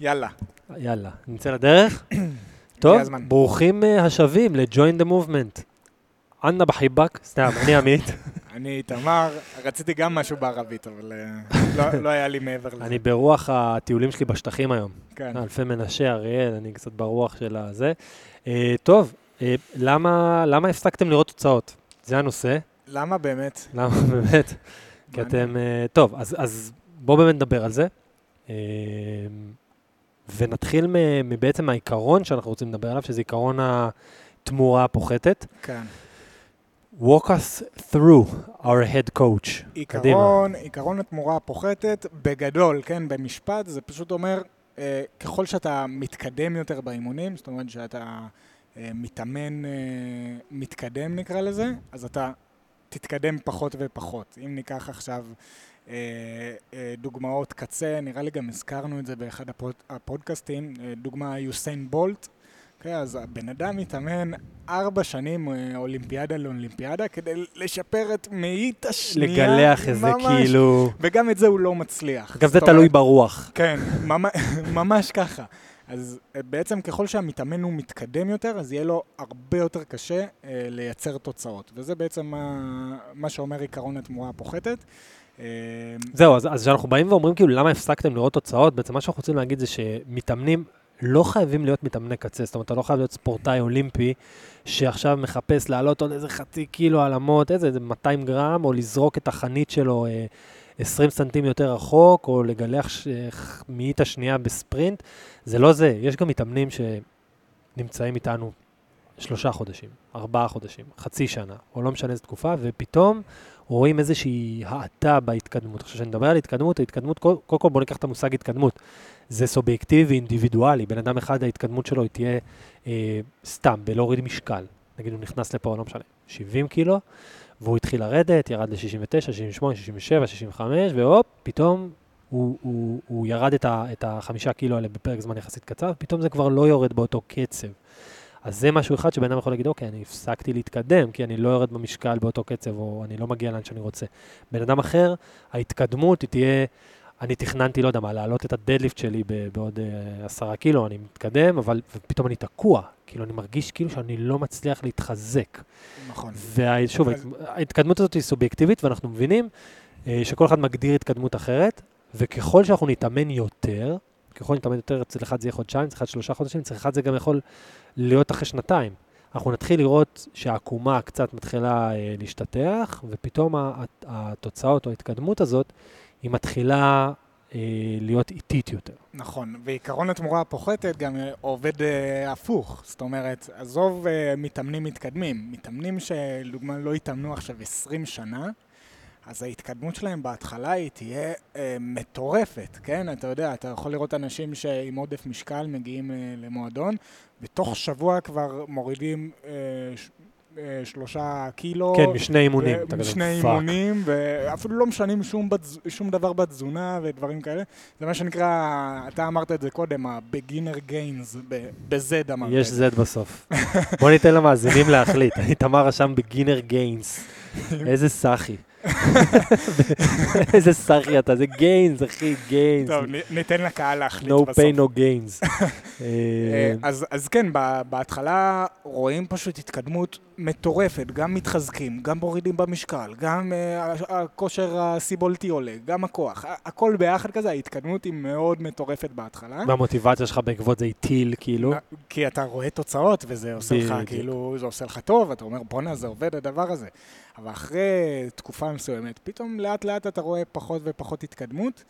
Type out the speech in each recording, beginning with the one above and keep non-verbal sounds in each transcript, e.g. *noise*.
יאללה. יאללה, נצא לדרך? *clears throat* טוב. ברוכים אה, השבים ל-Join the Movement. אנא בחיבק, סתם, אני עמית. *laughs* אני איתמר, רציתי גם משהו בערבית, אבל אה, לא- לא היה לי מעבר לזה. אני ברוח הטיולים שלי בשטחים היום. כן. אלפי מנשה, אריאל, אני קצת ברוח של הזה. אה, טוב, אה, למה הפסקתם לראות תוצאות? זה הנושא. למה באמת? למה *laughs* באמת? כי. אתם... אה, טוב, אז בואו באמת נדבר על זה. ונתחיל מבעצם מהעיקרון שאנחנו רוצים לדבר עליו, שזה עיקרון התמורה הפוחתת. כן. walk us through our head coach. עיקרון, עיקרון התמורה הפוחתת, בגדול, כן, במשפט, זה פשוט אומר, אה, ככל שאתה מתקדם יותר באימונים, זאת אומרת שאתה אה, מתאמן אה, מתקדם נקרא לזה, אז אתה תתקדם פחות ופחות. אם ניקח עכשיו דוגמאות קצה, נראה לי גם הזכרנו את זה באחד הפוד, הפודקאסטים, אה, דוגמה יוסיין בולט. כן, אז הבן אדם מתאמן ארבע שנים אה, אולימפיאדה לאולימפיאדה כדי לשפר את מאית השנייה. לגלח איזה ממש. כאילו... וגם את זה הוא לא מצליח. גם זה תלוי ברוח. כן, ממש, *laughs* ממש ככה. אז אה, בעצם ככל שהמתאמן הוא מתקדם יותר, אז יהיה לו הרבה יותר קשה אה, לייצר תוצאות. וזה בעצם מה, מה שאומר עיקרון התמורה הפוחתת. אה, זהו, אז כשאנחנו באים ואומרים כאילו למה הפסקתם לראות תוצאות, בעצם מה שאנחנו רוצים להגיד זה שמתאמנים לא חייבים להיות מתאמני קצה, זאת אומרת, אתה לא חייב להיות ספורטאי אולימפי שעכשיו מחפש לעלות עוד איזה חצי קילו על המוט, איזה איזה 200 גרם, או לזרוק את החנית שלו אה, 20 סנטים יותר רחוק, או לגלח ש- מאית השנייה בספרינט, זה לא זה, יש גם מתאמנים שנמצאים איתנו שלושה חודשים, ארבעה חודשים, חצי שנה, או לא משנה איזה תקופה, ופתאום רואים איזושהי האטה בהתקדמות. עכשיו, כשאני מדבר על התקדמות, ההתקדמות, קודם כל, בואו ניקח את המושג התקדמות. זה סובייקטיבי, אינדיבידואלי. בן אדם אחד, ההתקדמות שלו היא תהיה אה, סתם, בלהוריד משקל. נגיד, הוא נכנס לפה, לא משנה, 70 קילו, והוא התחיל לרדת, ירד ל-69, 68, 67, 65, והופ, פתאום הוא, הוא, הוא ירד את, את החמישה קילו האלה בפרק זמן יחסית קצר, פתאום זה כבר לא יורד באותו קצב. אז זה משהו אחד שבן אדם יכול להגיד, אוקיי, אני הפסקתי להתקדם, כי אני לא יורד במשקל באותו קצב, או אני לא מגיע לאן שאני רוצה. בן אדם אחר, ההתקדמות היא תהיה, אני תכננתי, לא יודע מה, להעלות את הדדליפט שלי בעוד אה, עשרה קילו, אני מתקדם, אבל ופתאום אני תקוע. כאילו, אני מרגיש כאילו שאני לא מצליח להתחזק. נכון. ושוב, ההתקדמות הזאת היא סובייקטיבית, ואנחנו מבינים אה, שכל אחד מגדיר התקדמות אחרת, וככל שאנחנו נתאמן יותר, ככל שנתאמן יותר, אצל אחד זה יהיה חודשיים, אצל אחד שלושה חודשים, אצל אחד זה גם יכול להיות אחרי שנתיים. אנחנו נתחיל לראות שהעקומה קצת מתחילה אה, להשתטח, ופתאום התוצאות או ההתקדמות הזאת, היא מתחילה אה, להיות איטית יותר. נכון, ועיקרון התמורה הפוחתת גם אה, עובד אה, הפוך. זאת אומרת, עזוב אה, מתאמנים מתקדמים, מתאמנים שלדוגמה לא התאמנו עכשיו 20 שנה, אז ההתקדמות שלהם בהתחלה היא תהיה אה, מטורפת, כן? אתה יודע, אתה יכול לראות אנשים שעם עודף משקל מגיעים אה, למועדון, בתוך שבוע כבר מורידים אה, ש, אה, שלושה קילו. כן, משני אימונים. כזה, משני "fuck". אימונים, ואפילו לא משנים שום, בתז... שום דבר בתזונה ודברים כאלה. זה מה שנקרא, אתה אמרת את זה קודם, ה-beginner gains, ב-Z אמרת. יש. Z בסוף. בוא ניתן למאזינים להחליט. איתמר רשם בגינר גיינס. איזה סאחי. איזה סאחי אתה, זה גיינס, אחי, גיינס. טוב, ניתן לקהל להחליט No בסוף. pain, no gains. *laughs* אה, אה, אז, כן, בהתחלה רואים פשוט התקדמות מטורפת, גם מתחזקים, גם מורידים במשקל, גם אה, הכושר הסיבולתי עולה, גם הכוח, הכל ביחד כזה, ההתקדמות היא מאוד מטורפת בהתחלה. והמוטיבציה שלך בעקבות זה היא טיל, כאילו. כי אתה רואה תוצאות, וזה עושה לך. כאילו, זה עושה לך טוב, אתה אומר, בואנה, זה עובד הדבר הזה. אבל אחרי תקופה מסוימת, פתאום לאט לאט אתה רואה פחות ופחות התקדמות,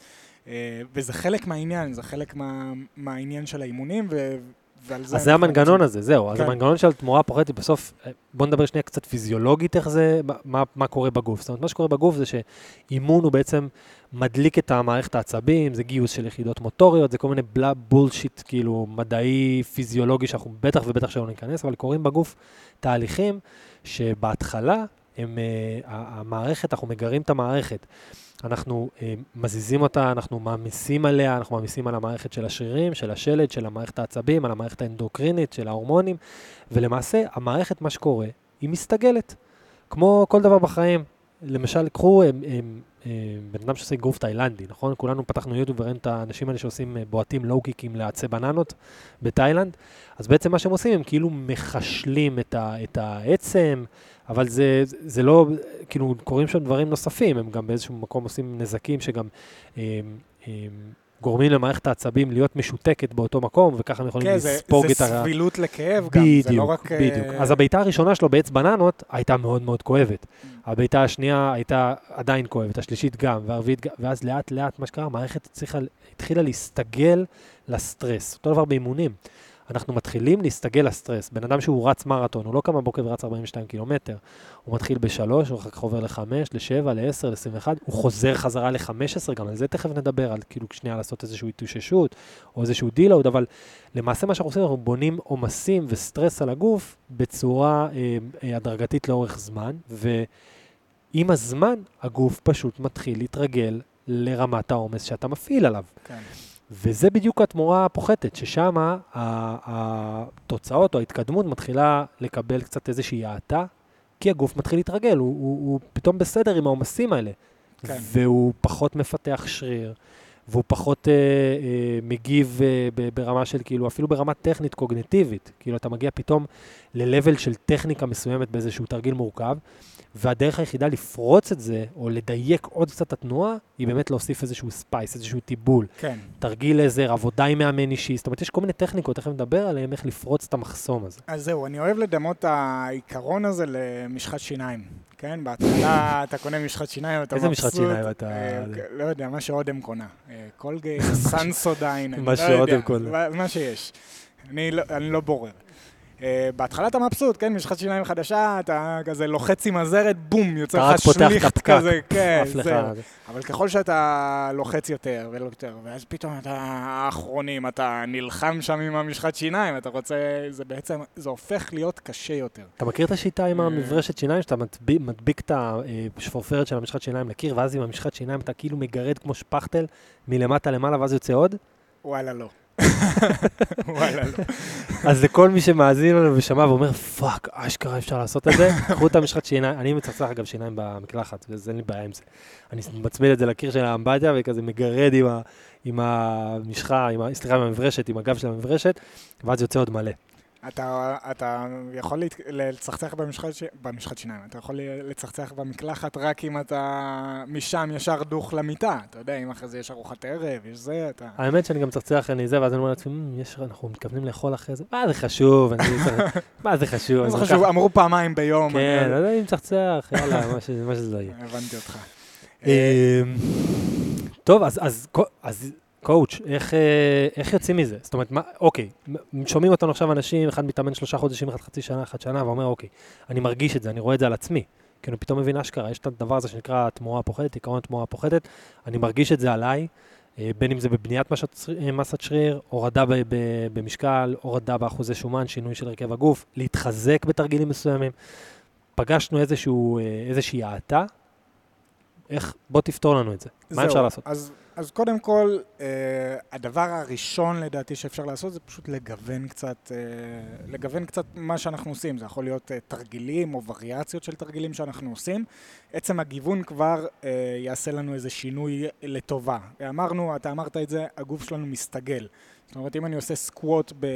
אה, וזה חלק מהעניין, זה חלק מה, מהעניין של האימונים, ו, ועל זה... אז זה המנגנון הזה, זהו. אז כן. המנגנון של תמורה פוחתת בסוף, בוא נדבר שנייה קצת פיזיולוגית איך זה, מה- מה קורה בגוף. זאת אומרת, מה שקורה בגוף זה שאימון הוא בעצם מדליק את המערכת העצבים, זה גיוס של יחידות מוטוריות, זה כל מיני בלה בולשיט, כאילו, מדעי, פיזיולוגי, שאנחנו בטח ובטח שלא ניכנס, אבל קורים בגוף תהליכים שבהתחלה הם, ה- המערכת, אנחנו מגרים את המערכת. אנחנו אה, מזיזים אותה, אנחנו מעמיסים עליה, אנחנו מעמיסים על המערכת של השרירים, של השלד, של המערכת העצבים, על המערכת האנדוקרינית, של ההורמונים, ולמעשה, המערכת, מה שקורה, היא מסתגלת. כמו כל דבר בחיים. למשל, קחו הם, הם, הם, בן אדם שעושה אגרוף תאילנדי, נכון? כולנו פתחנו יוטיוב וראינו את האנשים האלה שעושים אה, בועטים לואו-קיקים לעצי בננות בתאילנד, אז בעצם מה שהם עושים, הם כאילו מחשלים את, ה, את העצם, אבל זה, זה לא, כאילו, קורים שם דברים נוספים, הם גם באיזשהו מקום עושים נזקים שגם... הם, הם, גורמים למערכת העצבים להיות משותקת באותו מקום, וככה הם יכולים כן, לספוג זה, את ה... זה סבילות לכאב גם, בדיוק, זה לא רק... בדיוק. אה, אז הבעיטה הראשונה שלו בעץ בננות הייתה מאוד מאוד כואבת. Mm. הבעיטה השנייה הייתה עדיין כואבת, השלישית גם, והרביעית גם, ואז לאט לאט מה שקרה, המערכת הצליחה, התחילה להסתגל לסטרס. אותו דבר באימונים. אנחנו מתחילים להסתגל לסטרס. בן אדם שהוא רץ מרתון, הוא לא קם בבוקר ורץ 42 קילומטר. הוא מתחיל בשלוש, הוא אחר כך עובר לחמש, לשבע, לעשר, לעשרים ואחד, הוא חוזר חזרה לחמש עשרה, גם על זה תכף נדבר, על כאילו שנייה לעשות איזושהי התאוששות, או איזשהו deload, אבל למעשה מה שאנחנו עושים, אנחנו בונים עומסים וסטרס על הגוף בצורה אה, אה, הדרגתית לאורך זמן, ועם הזמן הגוף פשוט מתחיל להתרגל לרמת העומס שאתה מפעיל עליו. כן. וזה בדיוק התמורה הפוחתת, ששם התוצאות או ההתקדמות מתחילה לקבל קצת איזושהי האטה, כי הגוף מתחיל להתרגל, הוא, הוא, הוא פתאום בסדר עם העומסים האלה. כן. והוא פחות מפתח שריר, והוא פחות אה, אה, מגיב אה, ב- ברמה של, כאילו, אפילו ברמה טכנית קוגניטיבית. כאילו, אתה מגיע פתאום ל-level של טכניקה מסוימת באיזשהו תרגיל מורכב, והדרך היחידה לפרוץ את זה, או לדייק עוד קצת את התנועה, היא באמת להוסיף איזשהו spice, איזשהו תיבול. כן. תרגיל עזר, עבודה עם מאמן אישי, זאת אומרת, יש כל מיני טכניקות, תכף נדבר עליהן, איך לפרוץ את המחסום הזה. אז זהו, אני אוהב לדמות את העיקרון הזה למשחת שיניים. כן, בהתחלה *laughs* אתה קונה משחת שיניים, אתה איזה מבסוט. משחת שיניים אתה- אה, לא יודע, מה שאודם קונה. אה, קולגייט, *laughs* סנסודיין, אני מה לא שאודם יודע, קונה. מה- מה שיש. אני לא- אני לא בורר. אה, בהתחלה אתה מבסוט, כן, משחת שיניים חדשה, אתה כזה לוחץ עם הזרת, בום, יוצא לך שליכט כזה, כן. זהו. אבל ככל שאתה לוחץ יותר ולא יותר, ואז פתאום אתה האחרונים, אתה נלחם שם עם המשחת שיניים, אתה רוצה, זה בעצם, זה הופך להיות קשה יותר. אתה מכיר את השיטה עם אה. המברשת שיניים, שאתה מדביק, מדביק את השפופרת של המשחת שיניים לקיר, ואז עם המשחת שיניים אתה כאילו מגרד כמו שפכטל מלמטה למעלה, ואז יוצא עוד? וואלה, לא. *laughs* וואלה, לא. אז לכל מי שמאזין לנו ושמע ואומר, fuck, אשכרה אפשר לעשות את זה, *laughs* קחו את המשחת שיניים, אני מצחצח אגב שיניים במקלחת, ואז אין לי בעיה עם זה. אני מצמיד את זה לקיר של האמבטיה וכזה מגרד עם, המשחה, סליחה, עם המברשת, עם הגב של המברשת, ואז יוצא עוד מלא. אתה, אתה יכול לצחצח במשחת, ש... במשחת שיניים, אתה יכול לצחצח במקלחת רק אם אתה משם ישר דוך למיטה. אתה יודע, אם אחרי זה יש ארוחת ערב, יש זה, אתה... האמת שאני גם מצחצח אני זה, ואז אני אומר לעצמי, "מ, יש, אנחנו מתכוונים לאכול אחרי זה, מה זה חשוב, אני *laughs* מה זה חשוב, מה זה חשוב, אמרו פעמיים ביום. כן, לא יודע אם מצחצח, יאללה, מה שזה לא יהיה. הבנתי אותך. אמ, טוב, אז קואוץ', איך, אה, איך יוצאים מזה? זאת אומרת, מה, אוקיי, שומעים אותנו עכשיו אנשים, אחד מתאמן שלושה חודשים, אחד חצי שנה, אחד שנה, ואומר, אוקיי, אני מרגיש את זה, אני רואה את זה על עצמי. כי אני פתאום מבין אשכרה, יש את הדבר הזה שנקרא התמורה הפוחתת, עיקרון התמורה הפוחתת, אני מרגיש את זה עליי, אה, בין אם זה בבניית מסת שריר- אה, מסת שריר, הורדה ב- ב- במשקל, הורדה באחוזי שומן, שינוי של הרכב הגוף, להתחזק בתרגילים מסוימים. פגשנו איזשהו, איזושהי האטה, איך, בוא תפתור לנו את זה. מה אפשר לעשות? אז, אז קודם כל, אה, הדבר הראשון לדעתי שאפשר לעשות זה פשוט לגוון קצת, אה, לגוון קצת מה שאנחנו עושים. זה יכול להיות אה, תרגילים או וריאציות של תרגילים שאנחנו עושים. עצם הגיוון כבר אה, יעשה לנו איזה שינוי לטובה. אמרנו, אתה אמרת את זה, הגוף שלנו מסתגל. זאת אומרת, אם אני עושה סקווט, ב...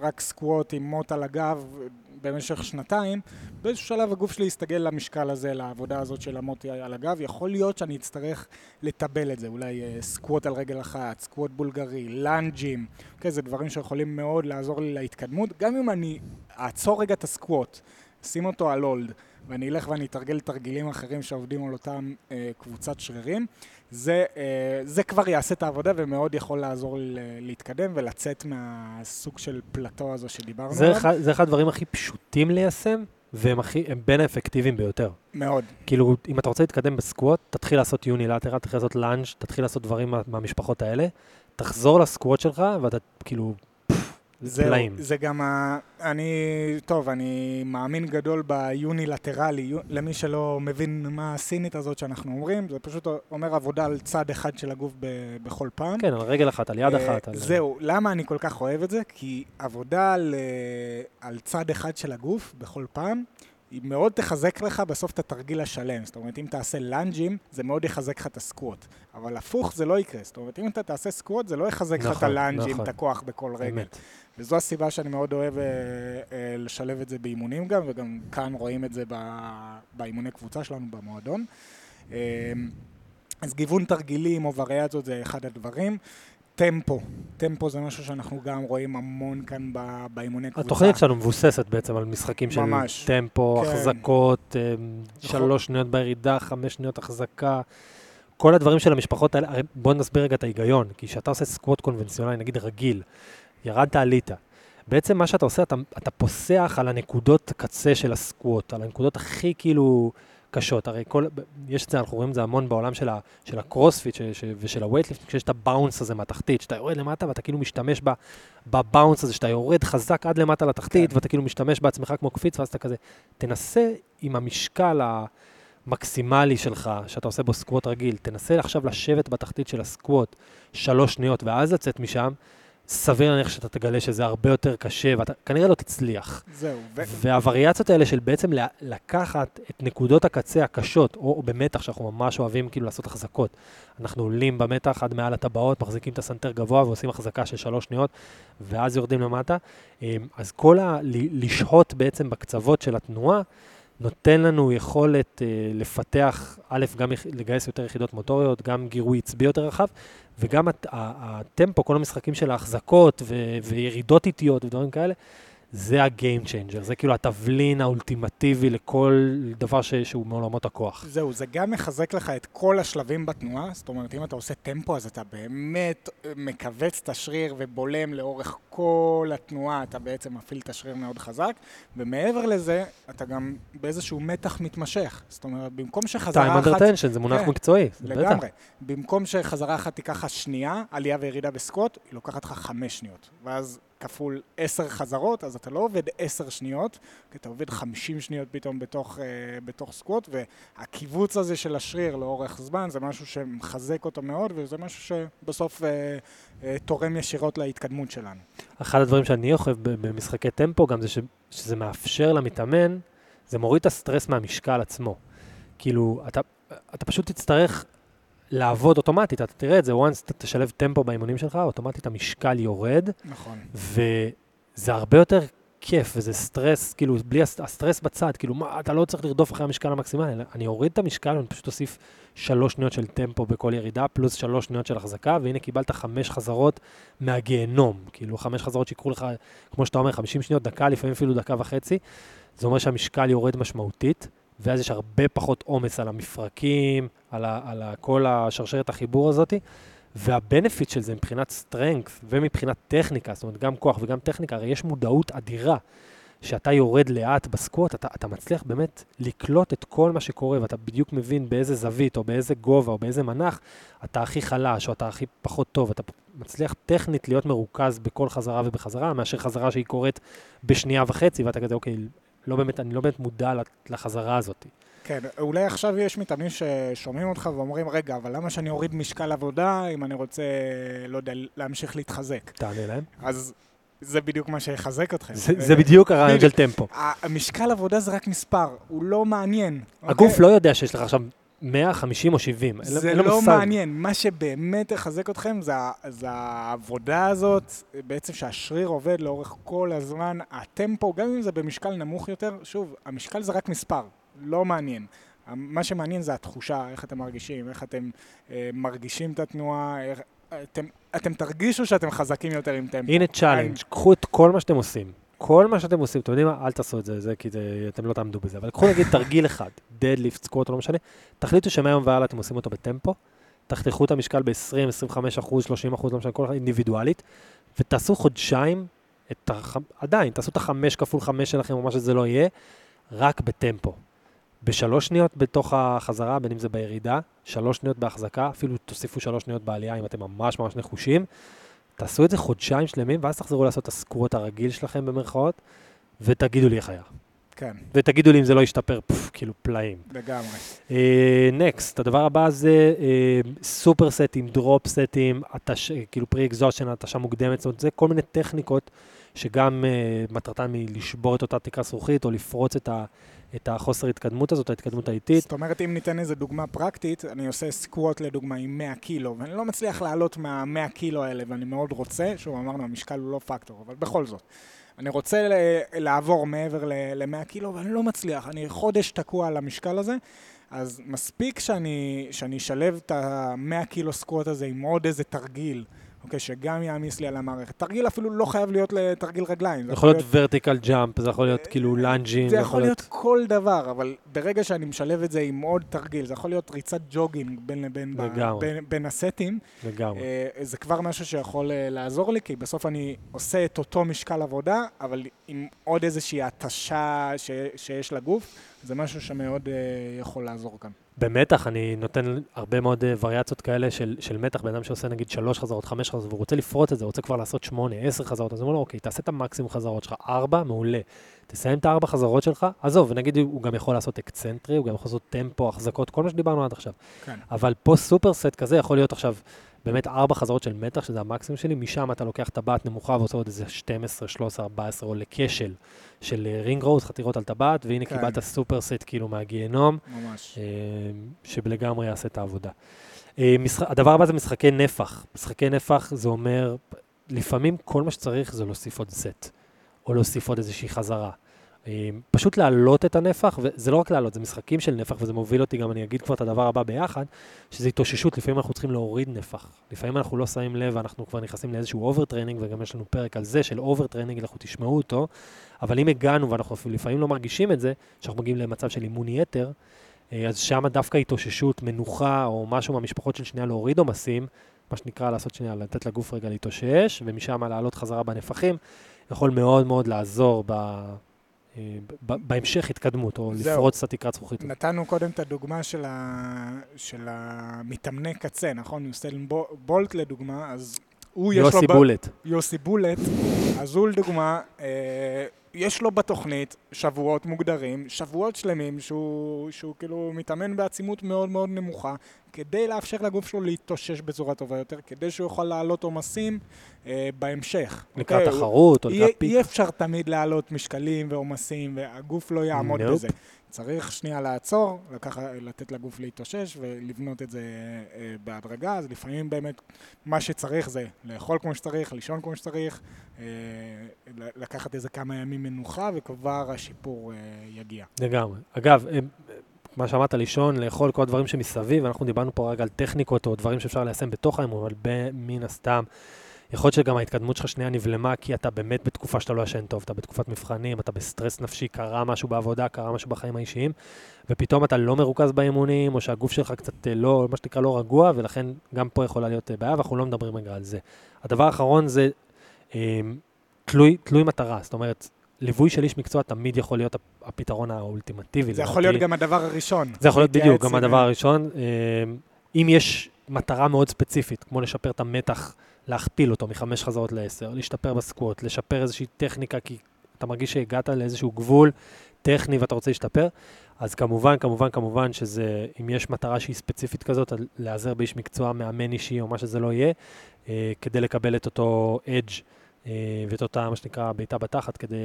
רק סקווט עם מוט על הגב במשך שנתיים, באיזשהו שלב הגוף שלי יסתגל למשקל הזה, לעבודה הזאת של המוט על הגב. יכול להיות שאני אצטרך לתבל את זה, אולי אה, סקווט על רגל אחת, סקווט בולגרי, לאנג'ים, אוקיי, זה דברים שיכולים מאוד לעזור לי להתקדמות. גם אם אני אעצור רגע את הסקווט, שים אותו על הולד, ואני אלך ואני אתרגל תרגילים אחרים שעובדים על אותם אה, קבוצת שרירים, זה, אה, זה כבר יעשה את העבודה ומאוד יכול לעזור לי ל- להתקדם ולצאת מהסוג של פלטו הזו שדיברנו זה עליו. זה אחד הדברים הכי פשוטים ליישם, והם הכי, הם בין האפקטיביים ביותר. מאוד. כאילו, אם אתה רוצה להתקדם בסקווט, תתחיל לעשות יונילטרל, תתחיל לעשות לאנג', תתחיל לעשות דברים מה, מהמשפחות האלה, תחזור לסקווט שלך, ואתה כאילו, זהו, פלאים. זה גם ה... אני... טוב, אני מאמין גדול ביונילטרלי. יו- למי שלא מבין מה הסינית הזאת שאנחנו אומרים, זה פשוט אומר עבודה על צד אחד של הגוף ב- בכל פעם. כן, על רגל אחת, על יד אה, אחת. על... זהו, למה אני כל כך אוהב את זה? כי עבודה על, אה, על צד אחד של הגוף בכל פעם, היא מאוד תחזק לך בסוף את התרגיל השלם. זאת אומרת, אם תעשה לאנג'ים, זה מאוד יחזק לך את הסקווט. אבל הפוך זה לא יקרה. זאת אומרת, אם אתה תעשה סקווט, זה לא יחזק לך את נכון, הלאנג'ים, נכון. את הכוח בכל רגל. אמת. וזו הסיבה שאני מאוד אוהב אה, אה, לשלב את זה באימונים גם, וגם כאן רואים את זה באימוני קבוצה שלנו במועדון. אה, אז גיוון תרגילים או וריאציות זה אחד הדברים. טמפו, טמפו זה משהו שאנחנו גם רואים המון כאן באימוני קבוצה. התוכנית שלנו מבוססת בעצם על משחקים של ממש. טמפו, כן. החזקות, אה, שלוש שניות בירידה, חמש שניות החזקה. כל הדברים של המשפחות האלה, הרי בוא נסביר רגע את ההיגיון, כי כשאתה עושה סקווט קונבנציונלי, נגיד רגיל, ירדת, עלית. בעצם מה שאתה עושה, אתה, אתה פוסח על הנקודות קצה של הסקווט, על הנקודות הכי כאילו קשות. הרי כל, יש את זה, אנחנו רואים את זה המון בעולם של, ה, של הקרוספיט ש, ש, ושל ה weightlift, כשיש את ה bounce הזה מהתחתית, שאתה יורד למטה ואתה כאילו משתמש ב, ב bounce הזה, שאתה יורד חזק עד למטה לתחתית, כן. ואתה כאילו משתמש בעצמך כמו קפיץ, ואז אתה כזה, תנסה עם המשקל המקסימלי שלך, שאתה עושה בו סקווט רגיל, תנסה עכשיו לשבת בתחתית של הסקווט שלוש שניות, ואז לצאת משם, סביר להניח שאתה תגלה שזה הרבה יותר קשה, ואתה כנראה לא תצליח. זהו, ו- והווריאציות האלה של בעצם לקחת את נקודות הקצה הקשות, או, או במתח, שאנחנו ממש אוהבים כאילו לעשות החזקות. אנחנו עולים במתח עד מעל הטבעות, מחזיקים את הסנטר גבוה ועושים החזקה של שלוש שניות, ואז יורדים למטה. אמ, אז כל ה... לשהות בעצם בקצוות של התנועה, נותן לנו יכולת אה, לפתח, א', גם לגייס יותר יחידות מוטוריות, גם גירוי עצבי יותר רחב, וגם הטמפו, כל המשחקים של ההחזקות ו- וירידות איטיות ודברים כאלה, זה ה-game changer, זה כאילו התבלין האולטימטיבי לכל דבר ש- שהוא מעולמות הכוח. זהו, זה גם מחזק לך את כל השלבים בתנועה, זאת אומרת, אם אתה עושה טמפו, אז אתה באמת מכווץ את השריר ובולם לאורך כל התנועה, אתה בעצם מפעיל את השריר מאוד חזק, ומעבר לזה, אתה גם באיזשהו מתח מתמשך. זאת אומרת, במקום time שחזרה under אחת... tension, זה מונח כן, מקצועי, זה בטח. לגמרי. במקום שחזרה אחת תיקח לך שנייה, עלייה וירידה בסקוט, היא לוקחת לך חמש שניות. ואז כפול עשר חזרות, אז אתה לא עובד עשר שניות, כי אתה עובד חמישים שניות פתאום בתוך, אה, בתוך סקוט, והקיבוץ הזה של השריר לאורך זמן זה משהו שמחזק אותו מאוד, וזה משהו שבסוף אה, אה, תורם ישירות להתקדמות שלנו. אחד הדברים שאני אוהב במשחקי טמפו גם זה ש, שזה מאפשר למתאמן, זה מוריד את הסטרס מהמשקל עצמו. כאילו, אתה, אתה פשוט תצטרך לעבוד אוטומטית, אתה תראה את זה, once אתה תשלב טמפו באימונים שלך, אוטומטית המשקל יורד, נכון. וזה הרבה יותר כיף, וזה סטרס, כאילו, בלי הס- הסטרס בצד, כאילו, מה, אתה לא צריך לרדוף אחרי המשקל המקסימלי, אני אוריד את המשקל ואני פשוט אוסיף שלוש שניות של טמפו בכל ירידה, פלוס שלוש שניות של החזקה, והנה קיבלת חמש חזרות מהגיהנום. כאילו, חמש חזרות שיקחו לך, כמו שאתה אומר, 50 שניות, דקה, לפעמים אפילו דקה וחצי. זה אומר שהמשקל יורד משמעותית, ואז יש הרבה פחות עומס על המפרקים, על, ה, על ה, כל השרשרת החיבור הזאתי. והבנפיט של זה מבחינת סטרנגת ומבחינת טכניקה, זאת אומרת, גם כוח וגם טכניקה, הרי יש מודעות אדירה. שאתה יורד לאט בסקווט, אתה, אתה מצליח באמת לקלוט את כל מה שקורה, ואתה בדיוק מבין באיזה זווית, או באיזה גובה, או באיזה מנח, אתה הכי חלש, או אתה הכי פחות טוב. אתה מצליח טכנית להיות מרוכז בכל חזרה ובחזרה, מאשר חזרה שהיא קורית בשנייה וחצי, ואתה כזה, אוקיי, לא באמת, אני לא באמת מודע לחזרה הזאת. כן, אולי עכשיו יש מתאמנים ששומעים אותך ואומרים, רגע, אבל למה שאני אוריד משקל עבודה אם אני רוצה, לא יודע, להמשיך להתחזק? תענה להם. אז זה בדיוק מה שיחזק אתכם. זה, זה בדיוק הרעיון של טמפו. המשקל עבודה זה רק מספר, הוא לא מעניין. הגוף אוקיי? לא יודע שיש לך עכשיו 100, 50 או 70. אין לו- זה לא מושג. מעניין, מה שבאמת יחזק אתכם זה, זה העבודה הזאת, בעצם שהשריר עובד לאורך כל הזמן, הטמפו, גם אם זה במשקל נמוך יותר, שוב, המשקל זה רק מספר, לא מעניין. מה שמעניין זה התחושה, איך אתם מרגישים, איך אתם אה, מרגישים את התנועה, איך, אתם, אתם תרגישו שאתם חזקים יותר עם טמפו. הנה challenge, קחו את כל מה שאתם עושים. כל מה שאתם עושים, אתם יודעים מה? אל תעשו את זה, זה כי זה, אתם לא תעמדו בזה, אבל קחו נגיד *laughs* תרגיל אחד, דדליפט, סקווט, לא משנה, תחליטו שמהיום והלאה אתם עושים אותו בטמפו, תחתכו את המשקל ב-20, 25 אחוז, 30 אחוז, לא משנה, כל אחד אינדיבידואלית, ותעשו חודשיים, את הח... עדיין, תעשו את החמש כפול חמש שלכם, או מה שזה לא יהיה, רק בטמפו. בשלוש שניות בתוך החזרה, בין אם זה בירידה, שלוש שניות בהחזקה, אפילו תוסיפו שלוש שניות בעלייה אם אתם ממש ממש נחושים. תעשו את זה חודשיים שלמים, ואז תחזרו לעשות את הסקווט הרגיל שלכם במרכאות, ותגידו לי איך היה. כן, ותגידו לי אם זה לא ישתפר, פוף, כאילו פלאים. לגמרי. next, הדבר הבא זה סופר סטים, drop סטים, התש... כאילו pre exhaustion, התשה מוקדמת, זאת אומרת, זה כל מיני טכניקות שגם uh, מטרתן היא לשבור את אותה תקרה זכוכית, או לפרוץ את, ה... את החוסר התקדמות הזאת, ההתקדמות האיטית. זאת אומרת, אם ניתן איזה דוגמה פרקטית, אני עושה סקווט לדוגמה עם 100 קילו, ואני לא מצליח לעלות מה-100 קילו האלה, ואני מאוד רוצה, שוב אמרנו, המשקל הוא לא פקטור, אבל בכל זאת. אני רוצה לעבור מעבר ל-100 קילו, ואני לא מצליח, אני חודש תקוע על המשקל הזה, אז מספיק שאני, שאני אשלב את ה-100 קילו סקווט הזה עם עוד איזה תרגיל, אוקיי, שגם יעמיס לי על המערכת. תרגיל אפילו לא חייב להיות לתרגיל רגליים. זה יכול להיות ורטיקל ג'אמפ, זה יכול להיות כאילו לאנג'ים. זה יכול להיות כל דבר, אבל ברגע שאני משלב את זה עם עוד תרגיל, זה יכול להיות ריצת ג'וגינג בין לבין. בין, הסטים, לגמרי. אה, זה כבר משהו שיכול אה, לעזור לי, כי בסוף אני עושה את אותו משקל עבודה, אבל עם עוד איזושהי התשה שיש לגוף, זה משהו שמאוד אה, יכול לעזור כאן. במתח אני נותן הרבה מאוד אה, וריאציות כאלה של, של מתח, בן אדם שעושה נגיד שלוש חזרות, חמש חזרות, והוא רוצה לפרוט את זה, הוא רוצה כבר לעשות שמונה, עשר חזרות, אז הוא אומר לו, אוקיי, תעשה את המקסימום חזרות שלך, ארבע, מעולה. תסיים את הארבע חזרות שלך, עזוב, ונגיד הוא גם יכול לעשות אקצנטרי, הוא גם יכול לעשות טמפו, החזקות, כל מה שדיברנו עד עכשיו. כן. אבל פה סופר סט כזה יכול להיות עכשיו באמת ארבע חזרות של מתח, שזה המקסימום שלי, משם אתה לוקח טבעת נמוכה ועושה עוד איזה 12, 13, 14, או לכשל של רינג רוז, חתירות על טבעת, והנה כן. קיבלת סופר סט כאילו מהגיהנום. ממש. אה, שלגמרי יעשה את העבודה. אה. הדבר הבא זה משחקי נפח. משחקי נפח זה אומר, לפעמים כל מה שצריך זה להוסיף עוד סט, או להוסיף עוד איזושהי חזרה. אה, פשוט להעלות את הנפח, וזה לא רק להעלות, זה משחקים של נפח, וזה מוביל אותי גם, אני אגיד כבר את הדבר הבא ביחד, שזה התאוששות, לפעמים אנחנו צריכים להוריד נפח. לפעמים אנחנו לא שמים לב, ואנחנו כבר נכנסים לאיזשהו overtraining, וגם יש לנו פרק על זה של overtraining, אנחנו תשמעו אותו, אבל אם הגענו, ואנחנו לפעמים לא מרגישים את זה, שאנחנו מגיעים למצב של אימון יתר, אה, אז שם דווקא התאוששות, מנוחה, או משהו מהמשפחות של שנייה להוריד עומסים, מה שנקרא לעשות שנייה, לתת לגוף רגע להתאושש, ומשם לעלות חזרה בנפחים, יכול מאוד מאוד לעזור ב, אה, בהמשך התקדמות, או זהו. לפרוץ את התקרת זכוכית. נתנו קודם את הדוגמה של, ה... של המתאמני קצה, נכון? יוסטלין בו- בולט לדוגמה, אז הוא יש לו... יוסי בולט. יוסי בולט, אז הוא לדוגמה, אה, יש לו בתוכנית שבועות מוגדרים, שבועות שלמים שהוא, שהוא כאילו מתאמן בעצימות מאוד מאוד נמוכה, כדי לאפשר לגוף שלו להתאושש בצורה טובה יותר, כדי שהוא יוכל להעלות עומסים אה, בהמשך. לקראת אוקיי? תחרות, או אי, לקראת פיק. אי אפשר תמיד להעלות משקלים ועומסים, והגוף לא יעמוד נופ. בזה. צריך שנייה לעצור, לקח, לתת לגוף להתאושש ולבנות את זה אה, בהדרגה, אז לפעמים באמת מה שצריך זה לאכול כמו שצריך, לישון כמו שצריך, אה, לקחת איזה כמה ימים מנוחה וכבר השיפור אה, יגיע. לגמרי. אגב, מה שאמרת, לישון, לאכול, כל הדברים שמסביב, אנחנו דיברנו פה רק על טכניקות או דברים שאפשר ליישם בתוך האימון, אבל מן הסתם, יכול להיות שגם ההתקדמות שלך שנייה נבלמה, כי אתה באמת בתקופה שאתה לא ישן טוב, אתה בתקופת מבחנים, אתה בסטרס נפשי, קרה משהו בעבודה, קרה משהו בחיים האישיים, ופתאום אתה לא מרוכז באימונים, או שהגוף שלך קצת אה, לא, מה שנקרא, לא רגוע, ולכן גם פה יכולה להיות אה, בעיה, ואנחנו לא מדברים רגע על זה. הדבר האחרון זה אה, תלוי, תלוי מטרה, זאת אומרת, ליווי של איש מקצוע תמיד יכול להיות הפ- הפתרון האולטימטיבי. זה יכול. להיות גם הדבר הראשון. זה יכול להיות בדיוק, גם הדבר הראשון. אה, אם יש מטרה מאוד ספציפית, כמו לשפר את המתח, להכפיל אותו מחמש חזרות לעשר, להשתפר בסקווט, לשפר איזושהי טכניקה, כי אתה מרגיש שהגעת לאיזשהו גבול טכני ואתה רוצה להשתפר, אז כמובן, כמובן, כמובן שזה, אם יש מטרה שהיא ספציפית כזאת, להיעזר באיש מקצוע, מאמן אישי או מה שזה לא יהיה, אה, כדי לקבל את אותו אדג' אה, ואת אותה, מה שנקרא, בעיטה בתחת, כדי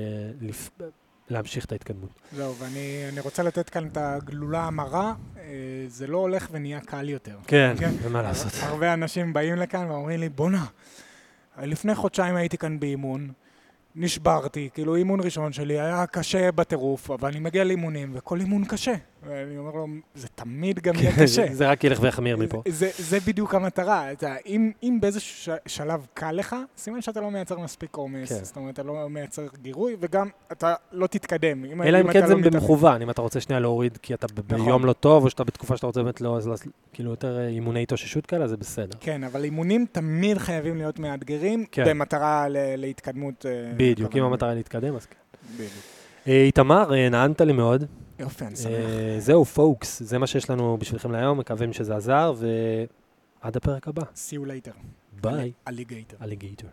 לפ... להמשיך את ההתקדמות. זהו, ואני אני רוצה לתת כאן את הגלולה המרה, אה, זה לא הולך ונהיה קל יותר. כן, כן. ומה לעשות. הרבה אנשים באים לכאן ואומרים לי, בואנה, לפני חודשיים הייתי כאן באימון, נשברתי, כאילו אימון ראשון שלי היה קשה בטירוף, אבל אני מגיע לאימונים, וכל אימון קשה. ואני אומר לו, זה תמיד גם יהיה קשה. זה רק ילך ויחמיר מפה. זה, זה בדיוק המטרה. אתה, אם, אם באיזשהו שלב קל לך, סימן שאתה לא מייצר מספיק עומס. כן. זאת אומרת, אתה לא מייצר גירוי, וגם אתה לא תתקדם. אם, אלא אם כן לא זה מתאמן. במכוון, אם אתה רוצה שנייה להוריד כי אתה נכון. ביום לא טוב, או שאתה בתקופה שאתה רוצה באמת לא, אז כאילו יותר אה, אימוני התאוששות כאלה, זה בסדר. כן, אבל אימונים תמיד חייבים להיות מאתגרים, כן. במטרה ל- להתקדמות. אה, בדיוק, אם. המטרה להתקדם, אז כן. בדיוק. אה, איתמר, נענת לי מאוד. יופי, אני שמח. אה, זהו, פוקס, זה מה שיש לנו בשבילכם להיום, מקווים שזה עזר, ועד הפרק הבא. See you later. ביי, אלליגייטר. אליגייטור.